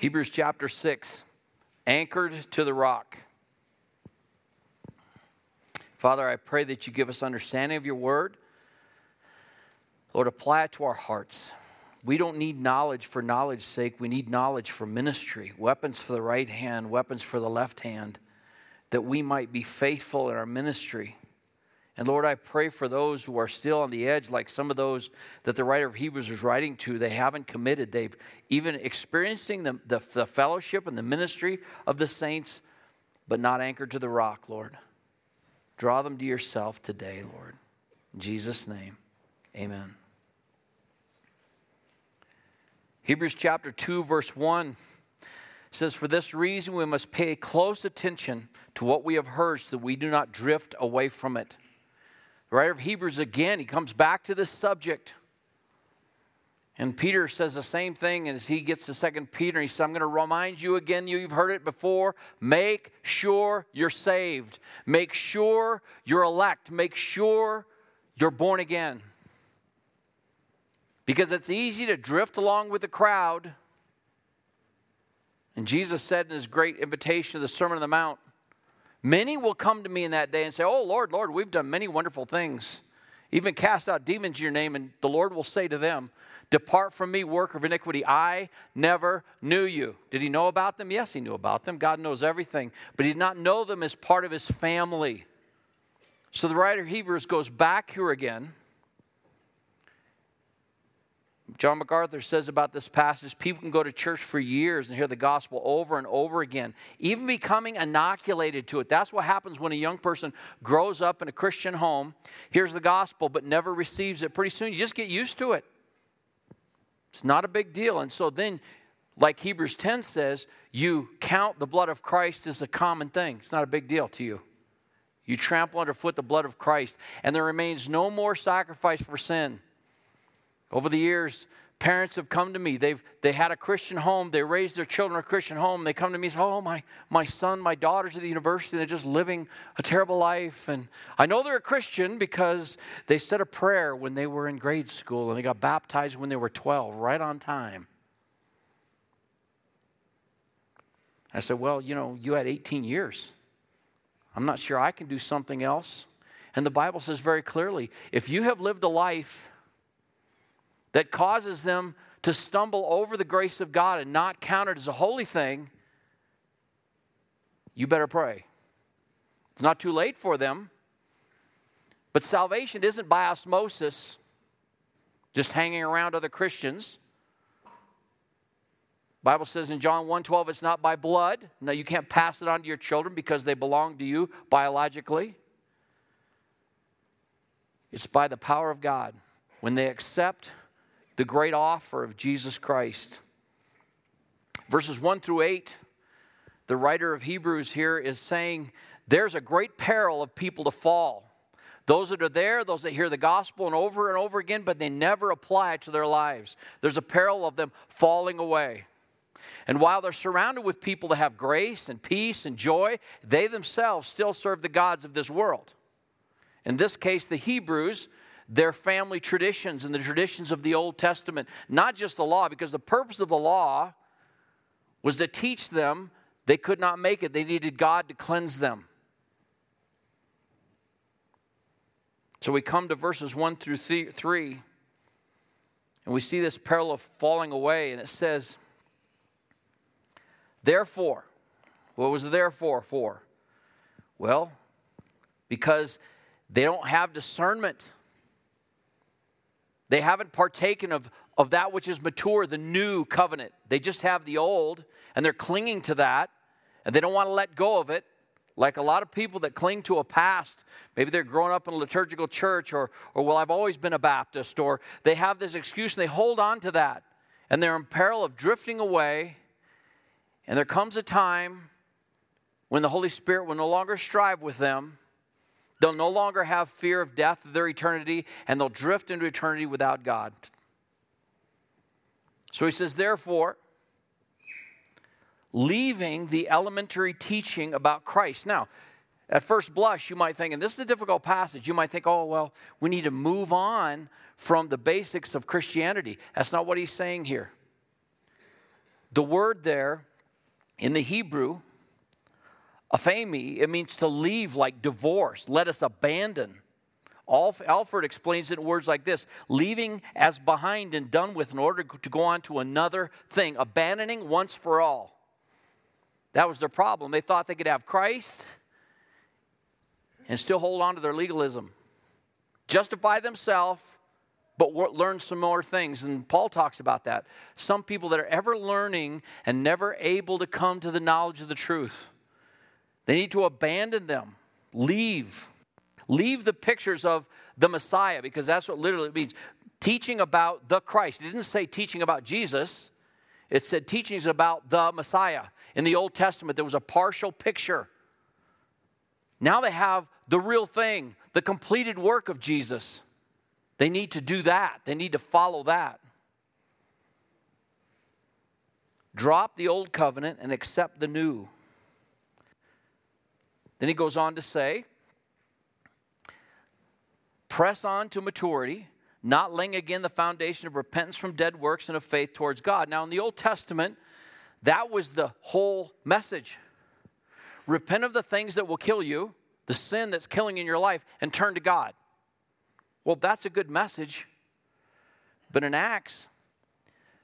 Hebrews chapter 6, anchored to the rock. Father, I pray that you give us understanding of your word. Lord, apply it to our hearts. We don't need knowledge for knowledge's sake. We need knowledge for ministry, weapons for the right hand, weapons for the left hand, that we might be faithful in our ministry. And Lord, I pray for those who are still on the edge, like some of those that the writer of Hebrews is writing to. They haven't committed. They've even experiencing the, the, the fellowship and the ministry of the saints, but not anchored to the rock, Lord. Draw them to yourself today, Lord. In Jesus' name, amen. Hebrews chapter 2, verse 1 says, For this reason we must pay close attention to what we have heard so that we do not drift away from it. The writer of Hebrews again, he comes back to this subject. And Peter says the same thing as he gets to Second Peter. He says, I'm going to remind you again, you've heard it before. Make sure you're saved. Make sure you're elect. Make sure you're born again. Because it's easy to drift along with the crowd. And Jesus said in his great invitation of the Sermon on the Mount, Many will come to me in that day and say, Oh, Lord, Lord, we've done many wonderful things. Even cast out demons in your name, and the Lord will say to them, Depart from me, work of iniquity. I never knew you. Did he know about them? Yes, he knew about them. God knows everything. But he did not know them as part of his family. So the writer of Hebrews goes back here again John MacArthur says about this passage people can go to church for years and hear the gospel over and over again, even becoming inoculated to it. That's what happens when a young person grows up in a Christian home, hears the gospel, but never receives it. Pretty soon you just get used to it. It's not a big deal. And so then, like Hebrews 10 says, you count the blood of Christ as a common thing. It's not a big deal to you. You trample underfoot the blood of Christ, and there remains no more sacrifice for sin. Over the years, parents have come to me. They've they had a Christian home. They raised their children in a Christian home. They come to me and say, "Oh, my my son, my daughter's at the university. They're just living a terrible life." And I know they're a Christian because they said a prayer when they were in grade school and they got baptized when they were 12, right on time. I said, "Well, you know, you had 18 years. I'm not sure I can do something else." And the Bible says very clearly, if you have lived a life that causes them to stumble over the grace of God and not count it as a holy thing, you better pray. It's not too late for them. But salvation isn't by osmosis, just hanging around other Christians. Bible says in John 1:12 it's not by blood. No, you can't pass it on to your children because they belong to you biologically. It's by the power of God. When they accept the great offer of Jesus Christ. Verses 1 through 8, the writer of Hebrews here is saying there's a great peril of people to fall. Those that are there, those that hear the gospel and over and over again, but they never apply it to their lives. There's a peril of them falling away. And while they're surrounded with people that have grace and peace and joy, they themselves still serve the gods of this world. In this case, the Hebrews their family traditions and the traditions of the Old Testament, not just the law, because the purpose of the law was to teach them they could not make it. They needed God to cleanse them. So we come to verses 1 through 3, and we see this of falling away, and it says, Therefore, what was the therefore for? Well, because they don't have discernment. They haven't partaken of, of that which is mature, the new covenant. They just have the old, and they're clinging to that, and they don't want to let go of it. Like a lot of people that cling to a past, maybe they're growing up in a liturgical church, or, or well, I've always been a Baptist, or they have this excuse and they hold on to that, and they're in peril of drifting away. And there comes a time when the Holy Spirit will no longer strive with them, They'll no longer have fear of death of their eternity, and they'll drift into eternity without God. So he says, therefore, leaving the elementary teaching about Christ. Now, at first blush, you might think, and this is a difficult passage, you might think, oh, well, we need to move on from the basics of Christianity. That's not what he's saying here. The word there in the Hebrew, aphemi, it means to leave like divorce. Let us abandon. Alford explains it in words like this leaving as behind and done with in order to go on to another thing, abandoning once for all. That was their problem. They thought they could have Christ and still hold on to their legalism, justify themselves, but learn some more things. And Paul talks about that. Some people that are ever learning and never able to come to the knowledge of the truth, they need to abandon them, leave Leave the pictures of the Messiah because that's what literally means. Teaching about the Christ. It didn't say teaching about Jesus, it said teachings about the Messiah. In the Old Testament, there was a partial picture. Now they have the real thing, the completed work of Jesus. They need to do that, they need to follow that. Drop the old covenant and accept the new. Then he goes on to say, press on to maturity, not laying again the foundation of repentance from dead works and of faith towards God. Now, in the Old Testament, that was the whole message. Repent of the things that will kill you, the sin that's killing in your life, and turn to God. Well, that's a good message. But in Acts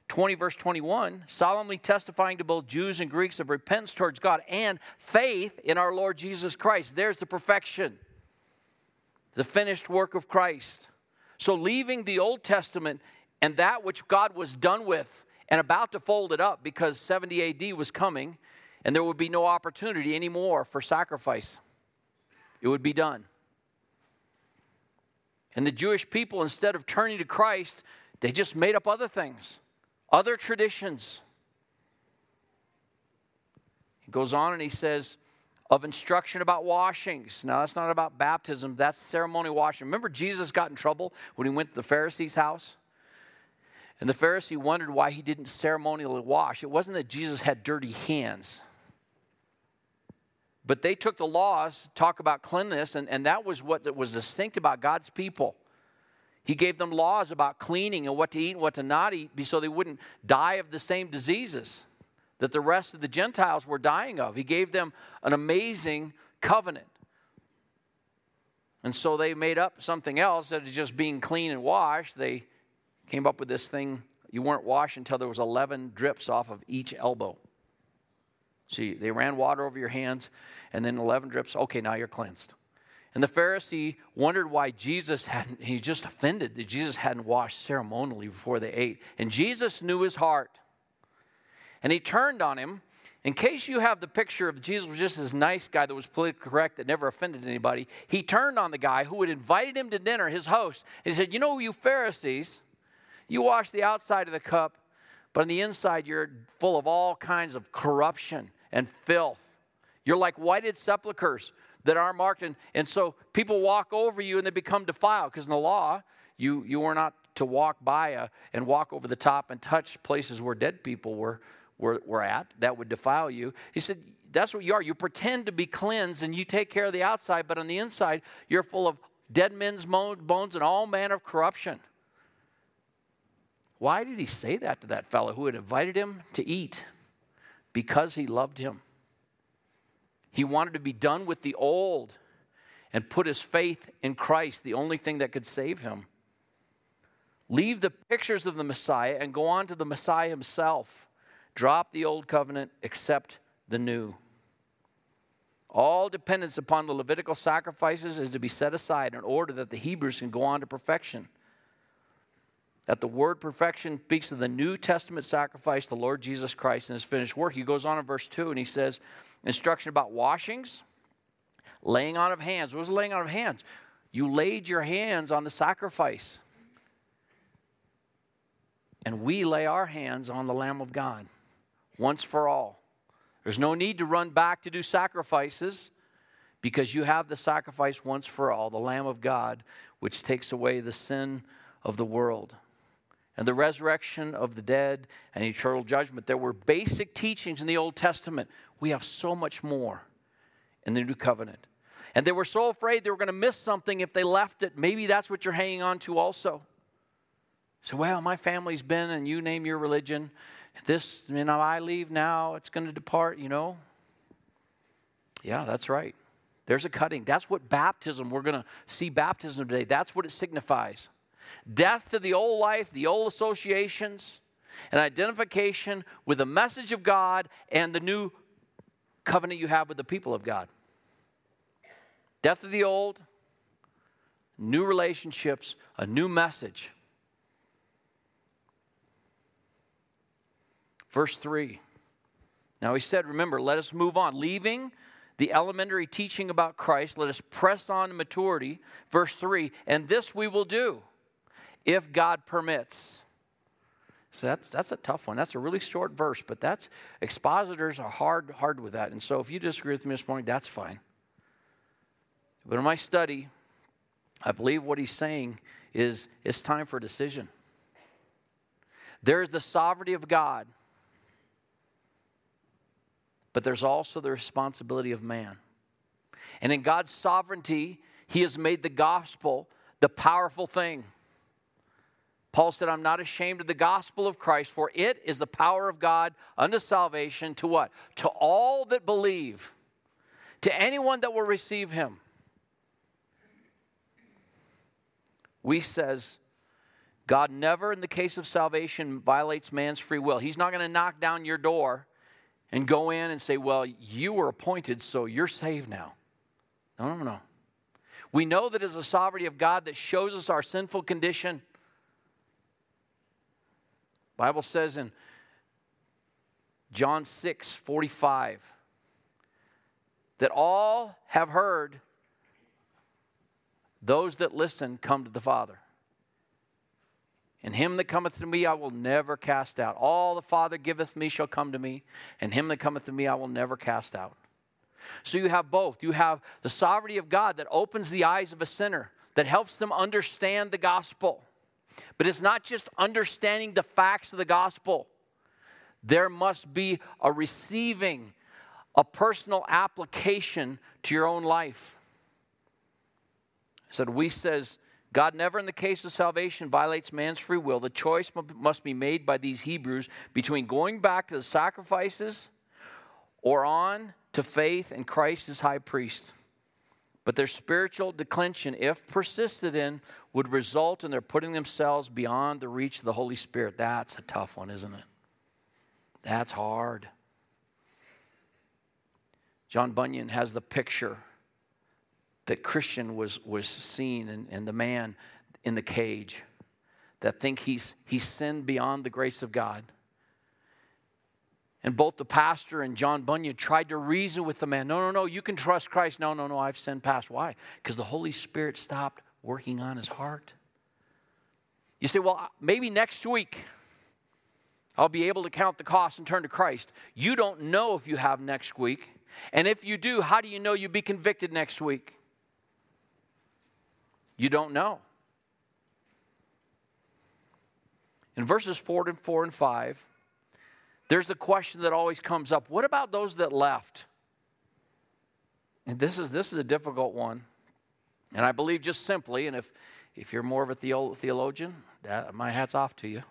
20, verse 21, solemnly testifying to both Jews and Greeks of repentance towards God and faith in our Lord Jesus Christ. There's the perfection the finished work of Christ. So, leaving the Old Testament and that which God was done with and about to fold it up because 70 AD was coming and there would be no opportunity anymore for sacrifice. It would be done. And the Jewish people, instead of turning to Christ, they just made up other things, other traditions. He goes on and he says, of instruction about washings. Now, that's not about baptism, that's ceremonial washing. Remember, Jesus got in trouble when he went to the Pharisee's house? And the Pharisee wondered why he didn't ceremonially wash. It wasn't that Jesus had dirty hands, but they took the laws, talk about cleanliness, and, and that was what was distinct about God's people. He gave them laws about cleaning and what to eat and what to not eat so they wouldn't die of the same diseases that the rest of the Gentiles were dying of. He gave them an amazing covenant. And so they made up something else that is just being clean and washed. They came up with this thing you weren't washed until there was 11 drips off of each elbow. See, they ran water over your hands and then 11 drips. Okay, now you're cleansed. And the Pharisee wondered why Jesus hadn't, he just offended that Jesus hadn't washed ceremonially before they ate. And Jesus knew his heart. And he turned on him. In case you have the picture of Jesus was just this nice guy that was politically correct that never offended anybody, he turned on the guy who had invited him to dinner, his host, and he said, You know, you Pharisees, you wash the outside of the cup, but on the inside you're full of all kinds of corruption and filth. You're like whited sepulchres that aren't marked. And, and so people walk over you and they become defiled because in the law, you, you were not to walk by a, and walk over the top and touch places where dead people were were, were at that would defile you. He said, That's what you are. You pretend to be cleansed and you take care of the outside, but on the inside, you're full of dead men's bones and all manner of corruption. Why did he say that to that fellow who had invited him to eat? Because he loved him. He wanted to be done with the old and put his faith in Christ, the only thing that could save him. Leave the pictures of the Messiah and go on to the Messiah himself. Drop the old covenant, accept the new. All dependence upon the Levitical sacrifices is to be set aside in order that the Hebrews can go on to perfection. That the word perfection speaks of the New Testament sacrifice, the Lord Jesus Christ, and his finished work. He goes on in verse 2 and he says, instruction about washings, laying on of hands. What was laying on of hands? You laid your hands on the sacrifice. And we lay our hands on the Lamb of God once for all. There's no need to run back to do sacrifices because you have the sacrifice once for all, the Lamb of God, which takes away the sin of the world. And the resurrection of the dead and eternal judgment. There were basic teachings in the Old Testament. We have so much more in the New Covenant. And they were so afraid they were going to miss something if they left it. Maybe that's what you're hanging on to also. So, well, my family's been, and you name your religion. This, you know, I leave now, it's going to depart, you know. Yeah, that's right. There's a cutting. That's what baptism, we're going to see baptism today. That's what it signifies. Death to the old life, the old associations, and identification with the message of God and the new covenant you have with the people of God. Death of the old, new relationships, a new message. Verse 3. Now he said, Remember, let us move on. Leaving the elementary teaching about Christ, let us press on to maturity. Verse 3 And this we will do if God permits. So that's, that's a tough one. That's a really short verse, but that's expositors are hard, hard with that. And so if you disagree with me this morning, that's fine. But in my study, I believe what he's saying is it's time for a decision. There is the sovereignty of God but there's also the responsibility of man. And in God's sovereignty, He has made the gospel the powerful thing. Paul said, I'm not ashamed of the gospel of Christ, for it is the power of God unto salvation to what? To all that believe, to anyone that will receive Him. Wuest says, God never, in the case of salvation, violates man's free will. He's not going to knock down your door and go in and say, Well, you were appointed, so you're saved now. No, no, no. We know that it's a sovereignty of God that shows us our sinful condition. Bible says in John 6 45 that all have heard those that listen come to the Father. And him that cometh to me I will never cast out. All the Father giveth me shall come to me, and him that cometh to me I will never cast out. So you have both. You have the sovereignty of God that opens the eyes of a sinner, that helps them understand the gospel. But it's not just understanding the facts of the gospel, there must be a receiving, a personal application to your own life. said, Wuest says, God never, in the case of salvation, violates man's free will. The choice must be made by these Hebrews between going back to the sacrifices or on to faith in Christ as high priest. But their spiritual declension, if persisted in, would result in their putting themselves beyond the reach of the Holy Spirit. That's a tough one, isn't it? That's hard. John Bunyan has the picture that Christian was, was seen and, and the man in the cage that think he's, he's sinned beyond the grace of God. And both the pastor and John Bunyan tried to reason with the man. No, no, no, you can trust Christ. No, no, no, I've sinned past. Why? Because the Holy Spirit stopped working on his heart. You say, well, maybe next week I'll be able to count the cost and turn to Christ. You don't know if you have next week. And if you do, how do you know you'll be convicted next week? You don't know. In verses 4 and 4 and 5, there's the question that always comes up what about those that left? And this is, this is a difficult one. And I believe just simply, and if, if you're more of a theologian, that, my hat's off to you.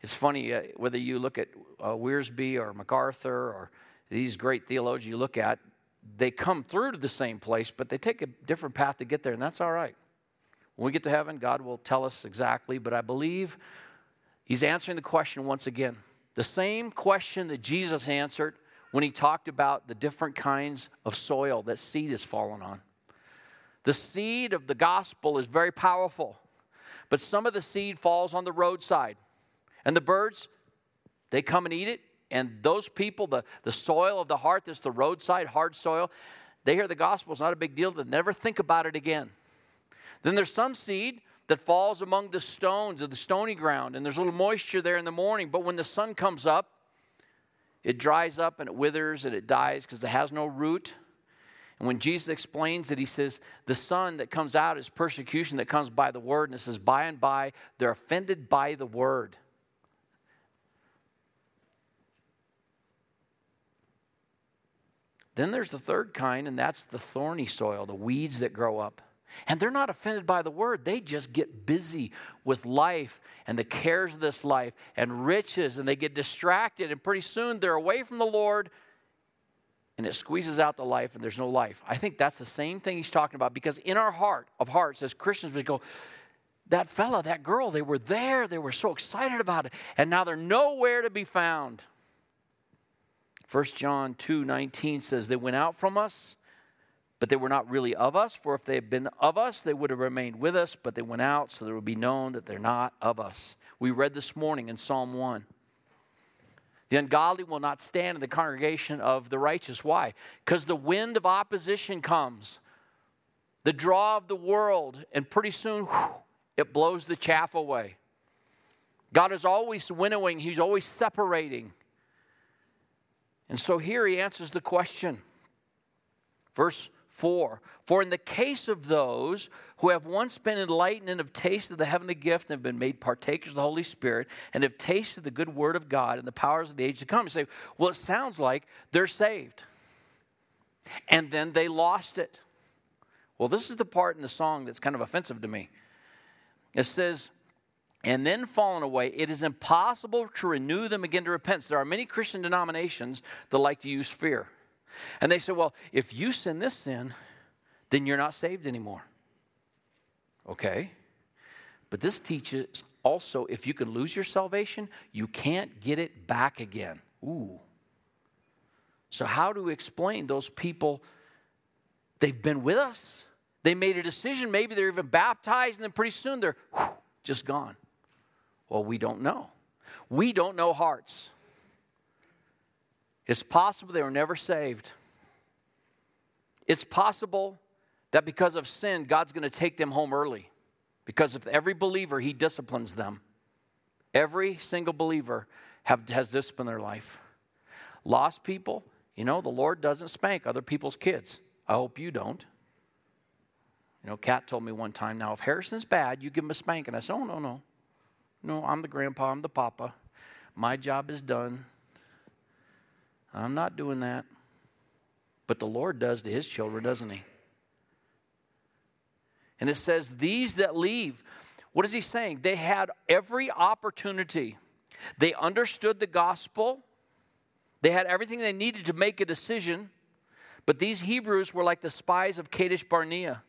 It's funny, uh, whether you look at uh, Wiersbe or MacArthur or these great theologians you look at, they come through to the same place, but they take a different path to get there, and that's all right. When we get to heaven, God will tell us exactly, but I believe He's answering the question once again. The same question that Jesus answered when He talked about the different kinds of soil that seed has fallen on. The seed of the gospel is very powerful, but some of the seed falls on the roadside, and the birds, they come and eat it, and those people, the, the soil of the heart, that's the roadside, hard soil, they hear the gospel, it's not a big deal, they never think about it again. Then there's some seed that falls among the stones of the stony ground, and there's a little moisture there in the morning, but when the sun comes up, it dries up and it withers and it dies because it has no root. And when Jesus explains it, he says, The son that comes out is persecution that comes by the word. And it says, By and by, they're offended by the word. Then there's the third kind, and that's the thorny soil, the weeds that grow up. And they're not offended by the word. They just get busy with life and the cares of this life and riches, and they get distracted, and pretty soon they're away from the Lord, and it squeezes out the life, and there's no life. I think that's the same thing he's talking about because in our heart of hearts, as Christians, we go, that fella, that girl, they were there, they were so excited about it, and now they're nowhere to be found. 1 John 2 19 says, They went out from us but they were not really of us, for if they had been of us, they would have remained with us, but they went out, so there would be known that they're not of us. We read this morning in Psalm 1. The ungodly will not stand in the congregation of the righteous. Why? Because the wind of opposition comes, the draw of the world, and pretty soon whew, it blows the chaff away. God is always winnowing, He's always separating. And so here He answers the question. Verse 4. For in the case of those who have once been enlightened and have tasted the heavenly gift and have been made partakers of the Holy Spirit and have tasted the good word of God and the powers of the age to come, you say, well, it sounds like they're saved. And then they lost it. Well, this is the part in the song that's kind of offensive to me. It says, and then fallen away, it is impossible to renew them again to repentance. There are many Christian denominations that like to use fear. And they said, Well, if you sin this sin, then you're not saved anymore. Okay. But this teaches also if you can lose your salvation, you can't get it back again. Ooh. So, how do we explain those people? They've been with us, they made a decision, maybe they're even baptized, and then pretty soon they're whew, just gone. Well, we don't know. We don't know hearts. It's possible they were never saved. It's possible that because of sin, God's going to take them home early. Because if every believer, He disciplines them. Every single believer have, has discipline in their life. Lost people, you know, the Lord doesn't spank other people's kids. I hope you don't. You know, Kat told me one time, now if Harrison's bad, you give him a spanking. I said, oh, no, no. No, I'm the grandpa, I'm the papa. My job is done. I'm not doing that. But the Lord does to his children, doesn't he? And it says, These that leave, what is he saying? They had every opportunity. They understood the gospel, they had everything they needed to make a decision. But these Hebrews were like the spies of Kadesh Barnea,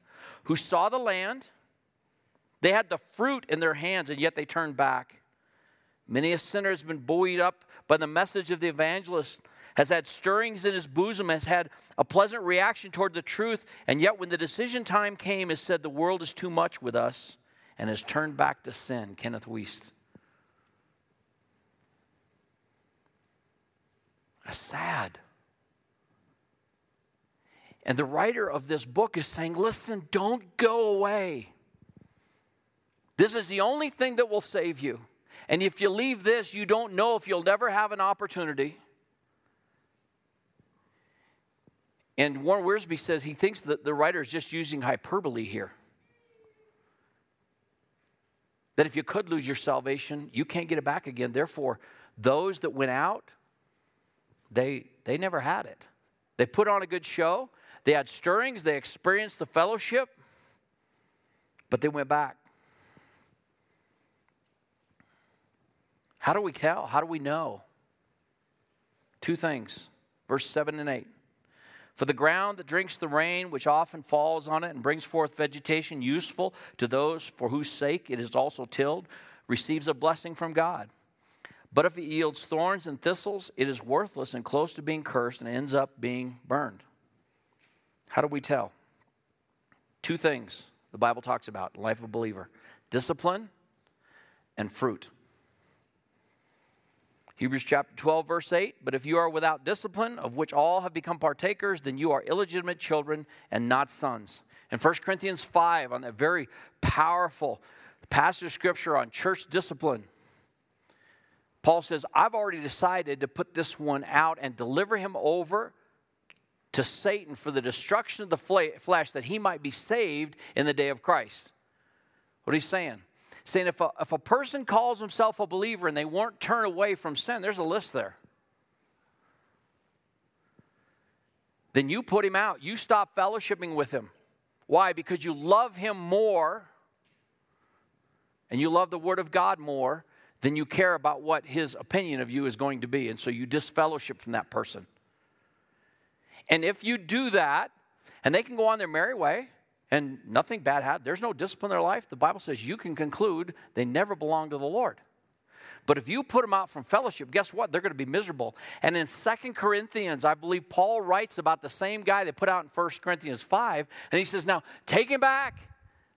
who saw the land. They had the fruit in their hands, and yet they turned back. Many a sinner has been buoyed up by the message of the evangelist has had stirrings in his bosom, has had a pleasant reaction toward the truth, and yet when the decision time came, has said, The world is too much with us, and has turned back to sin. Kenneth Wuest. That's sad. And the writer of this book is saying, Listen, don't go away. This is the only thing that will save you. And if you leave this, you don't know if you'll never have an opportunity. And Warren Wiersbe says he thinks that the writer is just using hyperbole here. That if you could lose your salvation, you can't get it back again. Therefore, those that went out, they, they never had it. They put on a good show, they had stirrings, they experienced the fellowship, but they went back. How do we tell? How do we know? Two things, verse 7 and 8. For the ground that drinks the rain, which often falls on it and brings forth vegetation useful to those for whose sake it is also tilled, receives a blessing from God. But if it yields thorns and thistles, it is worthless and close to being cursed and ends up being burned. How do we tell? Two things the Bible talks about in life of a believer discipline and fruit. Hebrews chapter 12, verse 8. But if you are without discipline, of which all have become partakers, then you are illegitimate children and not sons. In 1 Corinthians 5, on that very powerful passage of scripture on church discipline, Paul says, I've already decided to put this one out and deliver him over to Satan for the destruction of the flesh that he might be saved in the day of Christ. What he's saying? Saying if a, if a person calls himself a believer and they won't turn away from sin, there's a list there. Then you put him out. You stop fellowshipping with him. Why? Because you love him more and you love the Word of God more than you care about what his opinion of you is going to be. And so you disfellowship from that person. And if you do that, and they can go on their merry way, and nothing bad happened, there's no discipline in their life, the Bible says you can conclude they never belong to the Lord. But if you put them out from fellowship, guess what? They're going to be miserable. And in Second Corinthians, I believe Paul writes about the same guy they put out in First Corinthians 5. And he says, Now, take him back,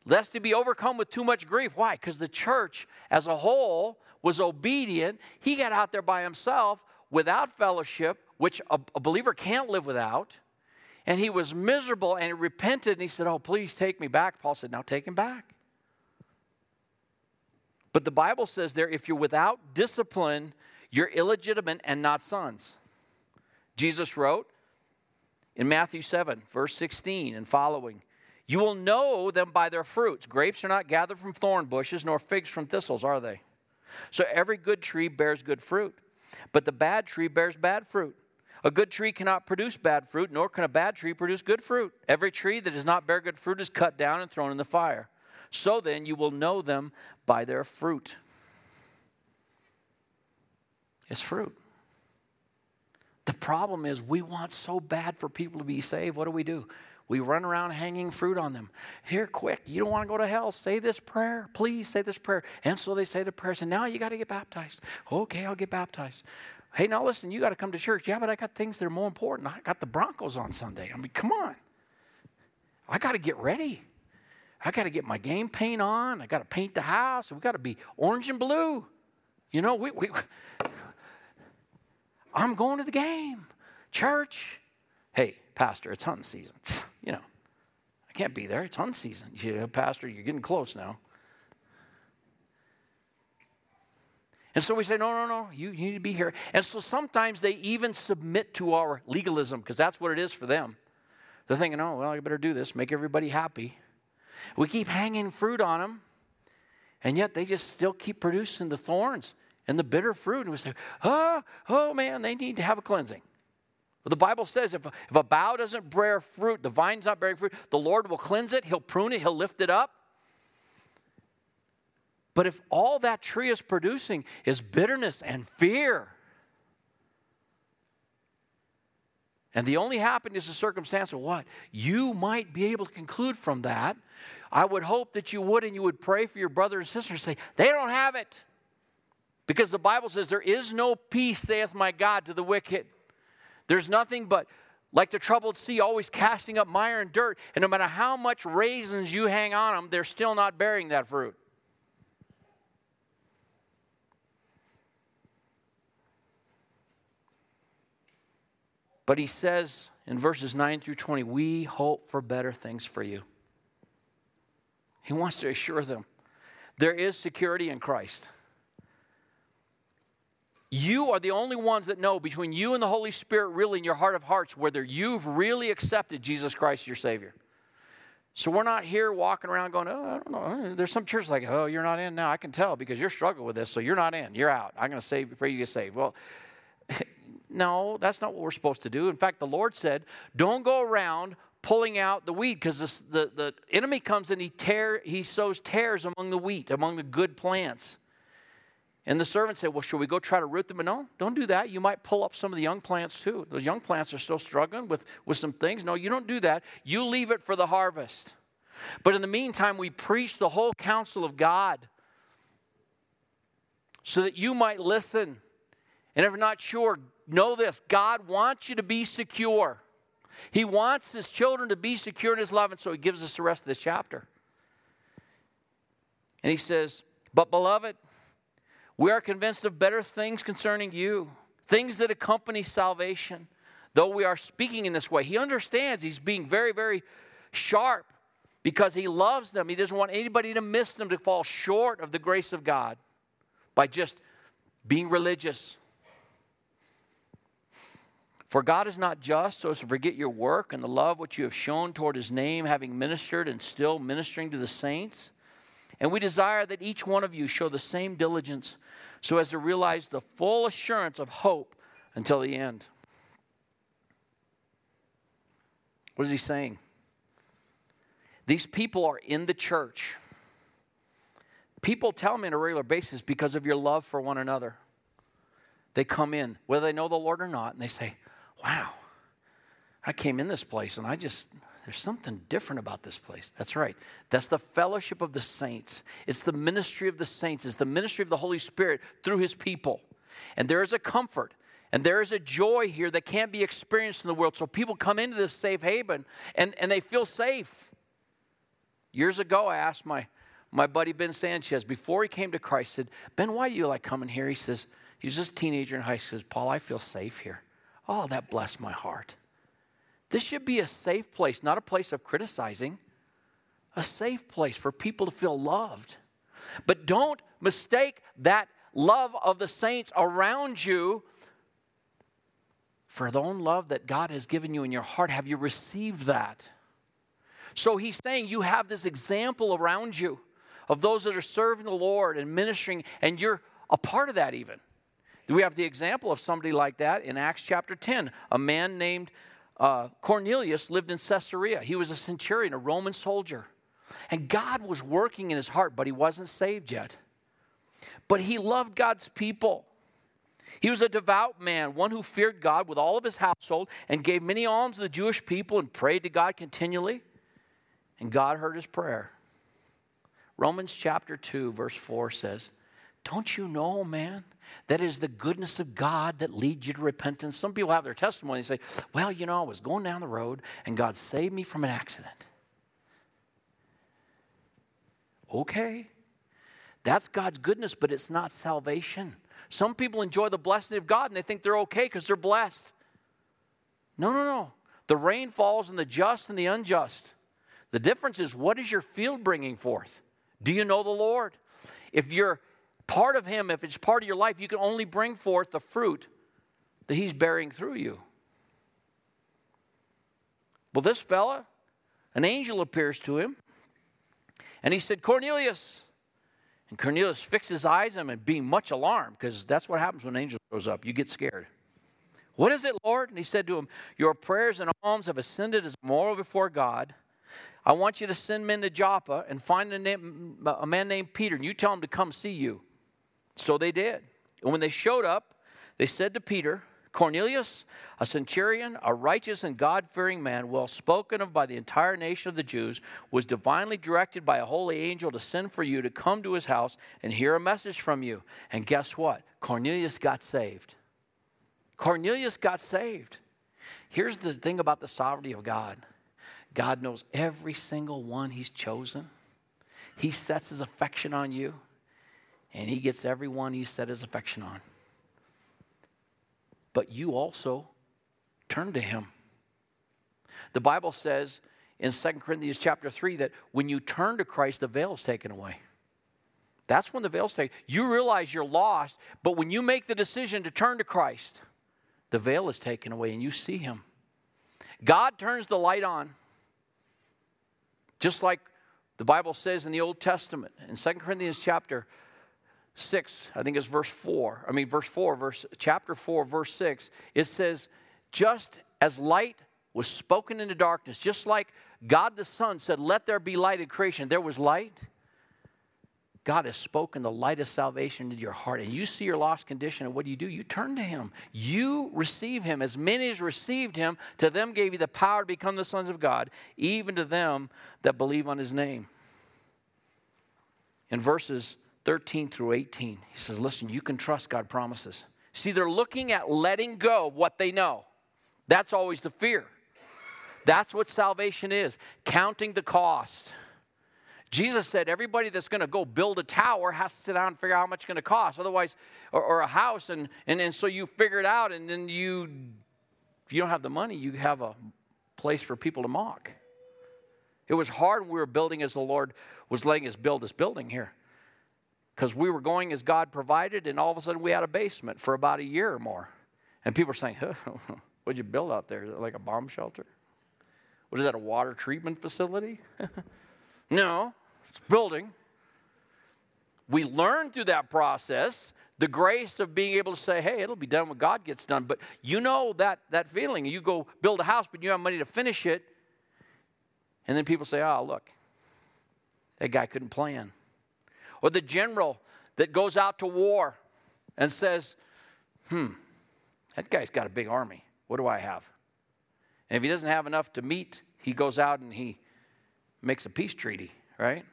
lest he be overcome with too much grief. Why? Because the church as a whole was obedient. He got out there by himself without fellowship, which a, a believer can't live without. And he was miserable and he repented and he said, Oh, please take me back. Paul said, Now take him back. But the Bible says there, if you're without discipline, you're illegitimate and not sons. Jesus wrote in Matthew 7, verse 16 and following, You will know them by their fruits. Grapes are not gathered from thorn bushes, nor figs from thistles, are they? So every good tree bears good fruit, but the bad tree bears bad fruit. A good tree cannot produce bad fruit, nor can a bad tree produce good fruit. Every tree that does not bear good fruit is cut down and thrown in the fire. So then you will know them by their fruit. It's fruit. The problem is we want so bad for people to be saved. What do we do? We run around hanging fruit on them. Here, quick, you don't want to go to hell. Say this prayer. Please say this prayer. And so they say the prayers, and now you got to get baptized. Okay, I'll get baptized. Hey, now listen, you got to come to church. Yeah, but I got things that are more important. I got the Broncos on Sunday. I mean, come on. I got to get ready. I got to get my game paint on. I got to paint the house. We got to be orange and blue. You know, we, we, I'm going to the game. Church. Hey, Pastor, it's hunting season. you know, I can't be there. It's hunting season. You know, Pastor, you're getting close now. And so we say, no, no, no, you, you need to be here. And so sometimes they even submit to our legalism because that's what it is for them. They're thinking, oh, well, I better do this, make everybody happy. We keep hanging fruit on them, and yet they just still keep producing the thorns and the bitter fruit. And we say, oh, oh man, they need to have a cleansing. But the Bible says if, if a bough doesn't bear fruit, the vine's not bearing fruit, the Lord will cleanse it, He'll prune it, He'll lift it up. But if all that tree is producing is bitterness and fear, and the only happiness is circumstance of what? You might be able to conclude from that I would hope that you would and you would pray for your brother and sister and say, they don't have it. Because the Bible says, there is no peace, saith my God, to the wicked. There's nothing but, like the troubled sea, always casting up mire and dirt. And no matter how much raisins you hang on them, they're still not bearing that fruit. But he says in verses 9 through 20, we hope for better things for you. He wants to assure them there is security in Christ. You are the only ones that know between you and the Holy Spirit, really in your heart of hearts, whether you've really accepted Jesus Christ your Savior. So we're not here walking around going, oh, I don't know. There's some churches like, oh, you're not in now. I can tell because you're struggling with this, so you're not in. You're out. I'm going to save pray you get saved. Well, no, that's not what we're supposed to do. In fact, the Lord said, don't go around pulling out the wheat because the, the enemy comes and he, tear, he sows tares among the wheat, among the good plants. And the servant said, Well, should we go try to root them? And no, don't do that. You might pull up some of the young plants too. Those young plants are still struggling with, with some things. No, you don't do that. You leave it for the harvest. But in the meantime, we preach the whole counsel of God so that you might listen. And if you're not sure, know this God wants you to be secure. He wants his children to be secure in his love, and so he gives us the rest of this chapter. And he says, But beloved, we are convinced of better things concerning you, things that accompany salvation. Though we are speaking in this way, he understands he's being very, very sharp because he loves them. He doesn't want anybody to miss them, to fall short of the grace of God by just being religious. For God is not just so as to forget your work and the love which you have shown toward his name, having ministered and still ministering to the saints. And we desire that each one of you show the same diligence so as to realize the full assurance of hope until the end. What is he saying? These people are in the church. People tell me on a regular basis because of your love for one another. They come in, whether they know the Lord or not, and they say, Wow, I came in this place and I just, there's something different about this place. That's right. That's the fellowship of the saints. It's the ministry of the saints. It's the ministry of the Holy Spirit through his people. And there is a comfort and there is a joy here that can't be experienced in the world. So people come into this safe haven and, and they feel safe. Years ago, I asked my, my buddy Ben Sanchez, before he came to Christ, said, Ben, why do you like coming here? He says, he's just a teenager in high school. He says, Paul, I feel safe here. Oh, that blessed my heart. This should be a safe place, not a place of criticizing, a safe place for people to feel loved. But don't mistake that love of the saints around you for the own love that God has given you in your heart. Have you received that? So he's saying you have this example around you of those that are serving the Lord and ministering, and you're a part of that even. We have the example of somebody like that in Acts chapter 10. A man named uh, Cornelius lived in Caesarea. He was a centurion, a Roman soldier. And God was working in his heart, but he wasn't saved yet. But he loved God's people. He was a devout man, one who feared God with all of his household and gave many alms to the Jewish people and prayed to God continually. And God heard his prayer. Romans chapter 2, verse 4 says, Don't you know, man, that is the goodness of God that leads you to repentance? Some people have their testimony and say, Well, you know, I was going down the road and God saved me from an accident. Okay, that's God's goodness, but it's not salvation. Some people enjoy the blessing of God and they think they're okay because they're blessed. No, no, no. The rain falls on the just and the unjust. The difference is what is your field bringing forth? Do you know the Lord? If you're part of Him, if it's part of your life, you can only bring forth the fruit that He's bearing through you. Well, this fella, an angel appears to him, and he said, Cornelius. And Cornelius fixed his eyes on him and being much alarmed, because that's what happens when an angel shows up. You get scared. What is it, Lord? And he said to him, Your prayers and alms have ascended as moral before God. I want you to send men to Joppa and find a, name, a man named Peter, and you tell him to come see you. So they did. And when they showed up, they said to Peter, Cornelius, a centurion, a righteous and God fearing man, well spoken of by the entire nation of the Jews, was divinely directed by a holy angel to send for you to come to his house and hear a message from you. And guess what? Cornelius got saved. Cornelius got saved. Here's the thing about the sovereignty of God God knows every single one He's chosen. He sets His affection on you, and He gets every one He set His affection on. But you also turn to Him. The Bible says in 2 Corinthians chapter 3 that when you turn to Christ, the veil is taken away. That's when the veil's taken. You realize you're lost, but when you make the decision to turn to Christ, the veil is taken away and you see Him. God turns the light on. Just like the Bible says in the Old Testament, in 2 Corinthians chapter 6, I think it's verse 4. I mean, verse 4, verse, chapter 4, verse 6, it says, just as light was spoken into darkness, just like God the Son said, Let there be light in creation, there was light. God has spoken the light of salvation into your heart, and you see your lost condition, and what do you do? You turn to Him. You receive Him. As many as received Him, to them gave you the power to become the sons of God, even to them that believe on His name. In verses 13 through 18, He says, Listen, you can trust God promises. See, they're looking at letting go of what they know. That's always the fear. That's what salvation is counting the cost. Jesus said everybody that's going to go build a tower has to sit down and figure out how much it's going to cost. Otherwise, or, or, a house, and, and, and so you figure it out, and then you, if you don't have the money, you have a place for people to mock. It was hard when we were building as the Lord was letting us build this building here. Because we were going as God provided, and all of a sudden we had a basement for about a year or more. And people were saying, What'd you build out there? like a bomb shelter? What is that, a water treatment facility? No, it's a building. We learned through that process the grace of being able to say, hey, it'll be done when God gets done. But you know that, that feeling. You go build a house, but you have money to finish it. And then people say, oh, look, That guy couldn't plan. Or the general that goes out to war and says, hmm, that guy's got a big army. What do I have? And if he doesn't have enough to meet, he goes out and he makes a peace treaty, right?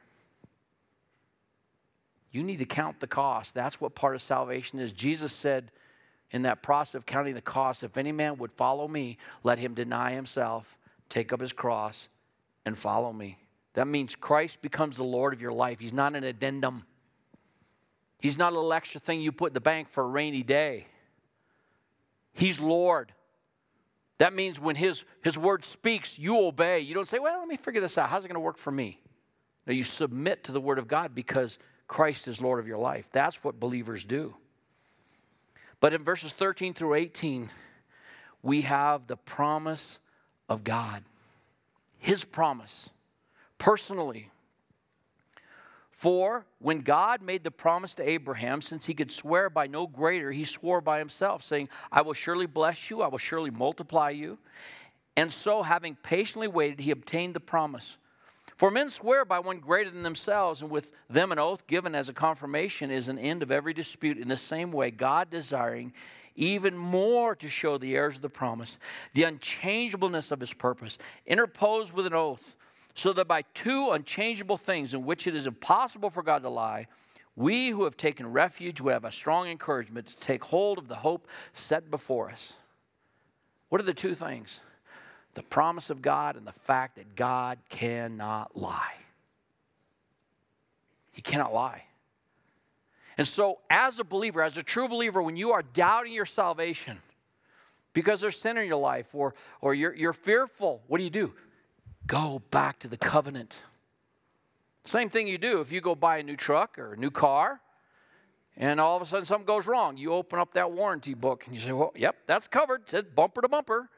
You need to count the cost. That's what part of salvation is. Jesus said in that process of counting the cost, if any man would follow me, let him deny himself, take up his cross, and follow me. That means Christ becomes the Lord of your life. He's not an addendum. He's not a little extra thing you put in the bank for a rainy day. He's Lord. That means when his, his word speaks, you obey. You don't say, well, let me figure this out. How's it going to work for me? No, you submit to the word of God because Christ is Lord of your life. That's what believers do. But in verses 13 through 18, we have the promise of God. His promise, personally. For when God made the promise to Abraham, since he could swear by no greater, he swore by himself, saying, I will surely bless you, I will surely multiply you. And so, having patiently waited, he obtained the promise. For men swear by one greater than themselves, and with them an oath given as a confirmation is an end of every dispute. In the same way, God desiring even more to show the heirs of the promise the unchangeableness of his purpose, interposed with an oath so that by two unchangeable things in which it is impossible for God to lie, we who have taken refuge would have a strong encouragement to take hold of the hope set before us. What are the two things? The promise of God and the fact that God cannot lie. He cannot lie. And so, as a believer, as a true believer, when you are doubting your salvation because there's sin in your life or, or you're, you're fearful, what do you do? Go back to the covenant. Same thing you do if you go buy a new truck or a new car and all of a sudden something goes wrong. You open up that warranty book and you say, well, yep, that's covered. It says bumper to bumper.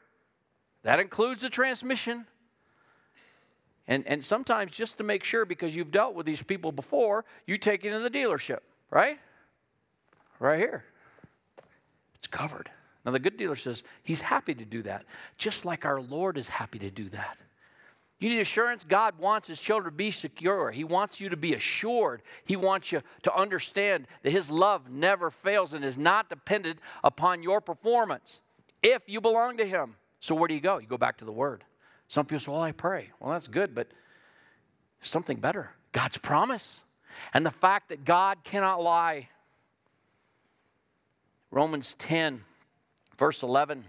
That includes the transmission. And, and sometimes just to make sure, because you've dealt with these people before, you take it in the dealership, right? Right here. It's covered. Now, the good dealer says he's happy to do that, just like our Lord is happy to do that. You need assurance. God wants His children to be secure. He wants you to be assured. He wants you to understand that His love never fails and is not dependent upon your performance if you belong to Him. So, where do you go? You go back to the Word. Some people say, Well, I pray. Well, that's good, but something better God's promise and the fact that God cannot lie. Romans 10, verse 11.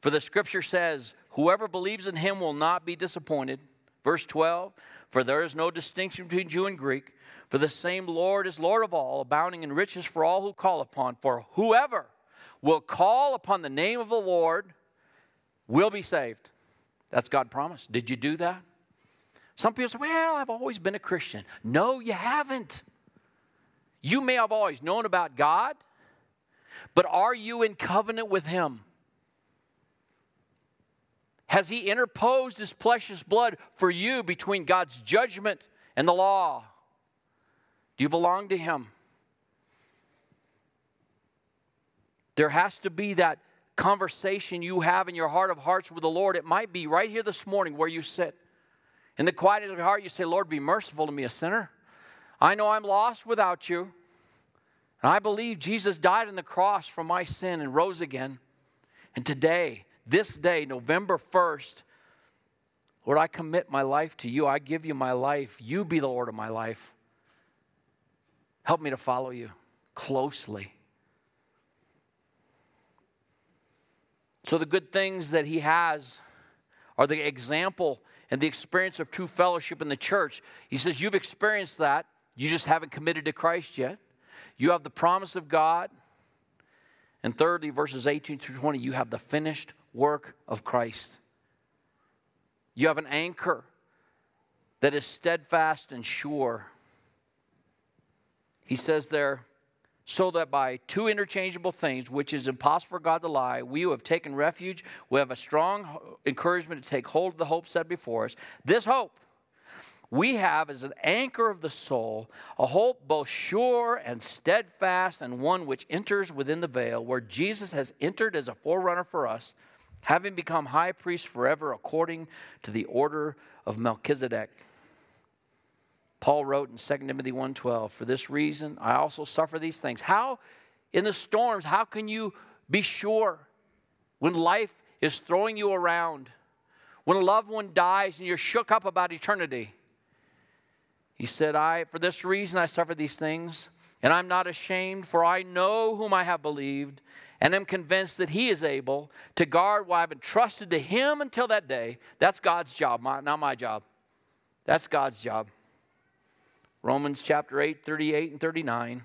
For the scripture says, Whoever believes in him will not be disappointed. Verse 12, for there is no distinction between Jew and Greek, for the same Lord is Lord of all, abounding in riches for all who call upon. For whoever will call upon the name of the Lord will be saved. That's God promised. Did you do that? Some people say, Well, I've always been a Christian. No, you haven't. You may have always known about God, but are you in covenant with Him? Has he interposed his precious blood for you between God's judgment and the law? Do you belong to him? There has to be that conversation you have in your heart of hearts with the Lord. It might be right here this morning where you sit. In the quiet of your heart, you say, Lord, be merciful to me, a sinner. I know I'm lost without you. And I believe Jesus died on the cross for my sin and rose again. And today, this day, November 1st, Lord, I commit my life to you. I give you my life. You be the Lord of my life. Help me to follow you closely. So, the good things that he has are the example and the experience of true fellowship in the church. He says, You've experienced that. You just haven't committed to Christ yet. You have the promise of God. And thirdly, verses 18 through 20, you have the finished work of Christ. You have an anchor that is steadfast and sure. He says there, so that by two interchangeable things, which is impossible for God to lie, we who have taken refuge, we have a strong encouragement to take hold of the hope set before us. This hope we have as an anchor of the soul, a hope both sure and steadfast, and one which enters within the veil, where Jesus has entered as a forerunner for us having become high priest forever according to the order of Melchizedek. Paul wrote in 2 Timothy 1:12, "For this reason I also suffer these things." How in the storms, how can you be sure when life is throwing you around? When a loved one dies and you're shook up about eternity? He said, "I for this reason I suffer these things, and I'm not ashamed, for I know whom I have believed, and am convinced that he is able to guard what I've entrusted to him until that day." That's God's job, not my job. That's God's job. Romans chapter 8, 38 and 39.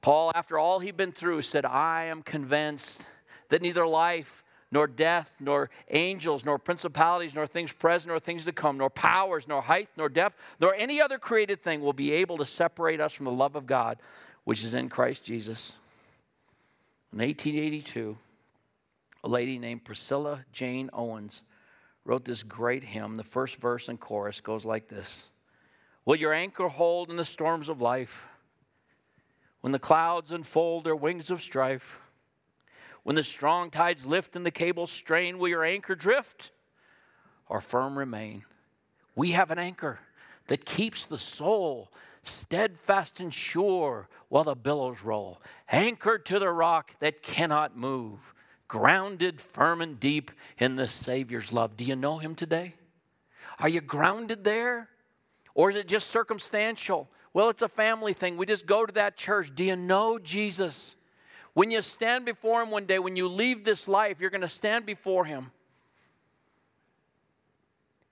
Paul, after all he'd been through, said, I am convinced that neither life, nor death, nor angels, nor principalities, nor things present, nor things to come, nor powers, nor height, nor depth, nor any other created thing will be able to separate us from the love of God, which is in Christ Jesus. In 1882, a lady named Priscilla Jane Owens wrote this great hymn. The first verse and chorus goes like this Will your anchor hold in the storms of life? When the clouds unfold their wings of strife? When the strong tides lift and the cables strain, will your anchor drift or firm remain? We have an anchor that keeps the soul steadfast and sure while the billows roll, anchored to the rock that cannot move, grounded firm and deep in the Savior's love. Do you know Him today? Are you grounded there? Or is it just circumstantial? Well, it's a family thing. We just go to that church. Do you know Jesus? When you stand before Him one day, when you leave this life, you're going to stand before Him.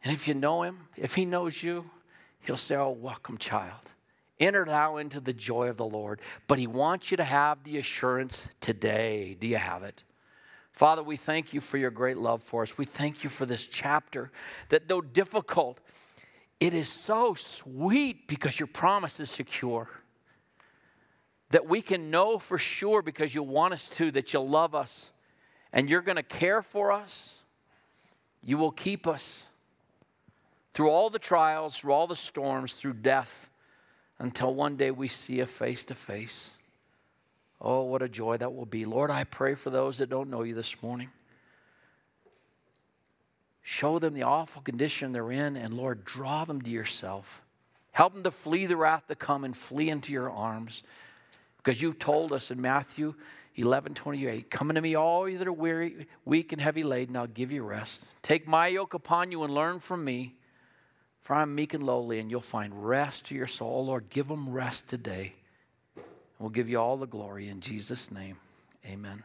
And if you know Him, if He knows you, He'll say, Oh, welcome, child. Enter thou into the joy of the Lord. But He wants you to have the assurance today. Do you have it? Father, we thank you for your great love for us. We thank you for this chapter that, though difficult, it is so sweet because your promise is secure. That we can know for sure because you want us to, that you'll love us and you're going to care for us. You will keep us through all the trials, through all the storms, through death, until one day we see you face to face. Oh, what a joy that will be. Lord, I pray for those that don't know you this morning. Show them the awful condition they're in, and Lord, draw them to yourself. Help them to flee the wrath to come and flee into your arms. Because you've told us in Matthew 11 28, Come unto me, all you that are weary, weak, and heavy laden, I'll give you rest. Take my yoke upon you and learn from me, for I'm meek and lowly, and you'll find rest to your soul. Oh, Lord, give them rest today. We'll give you all the glory in Jesus' name. Amen.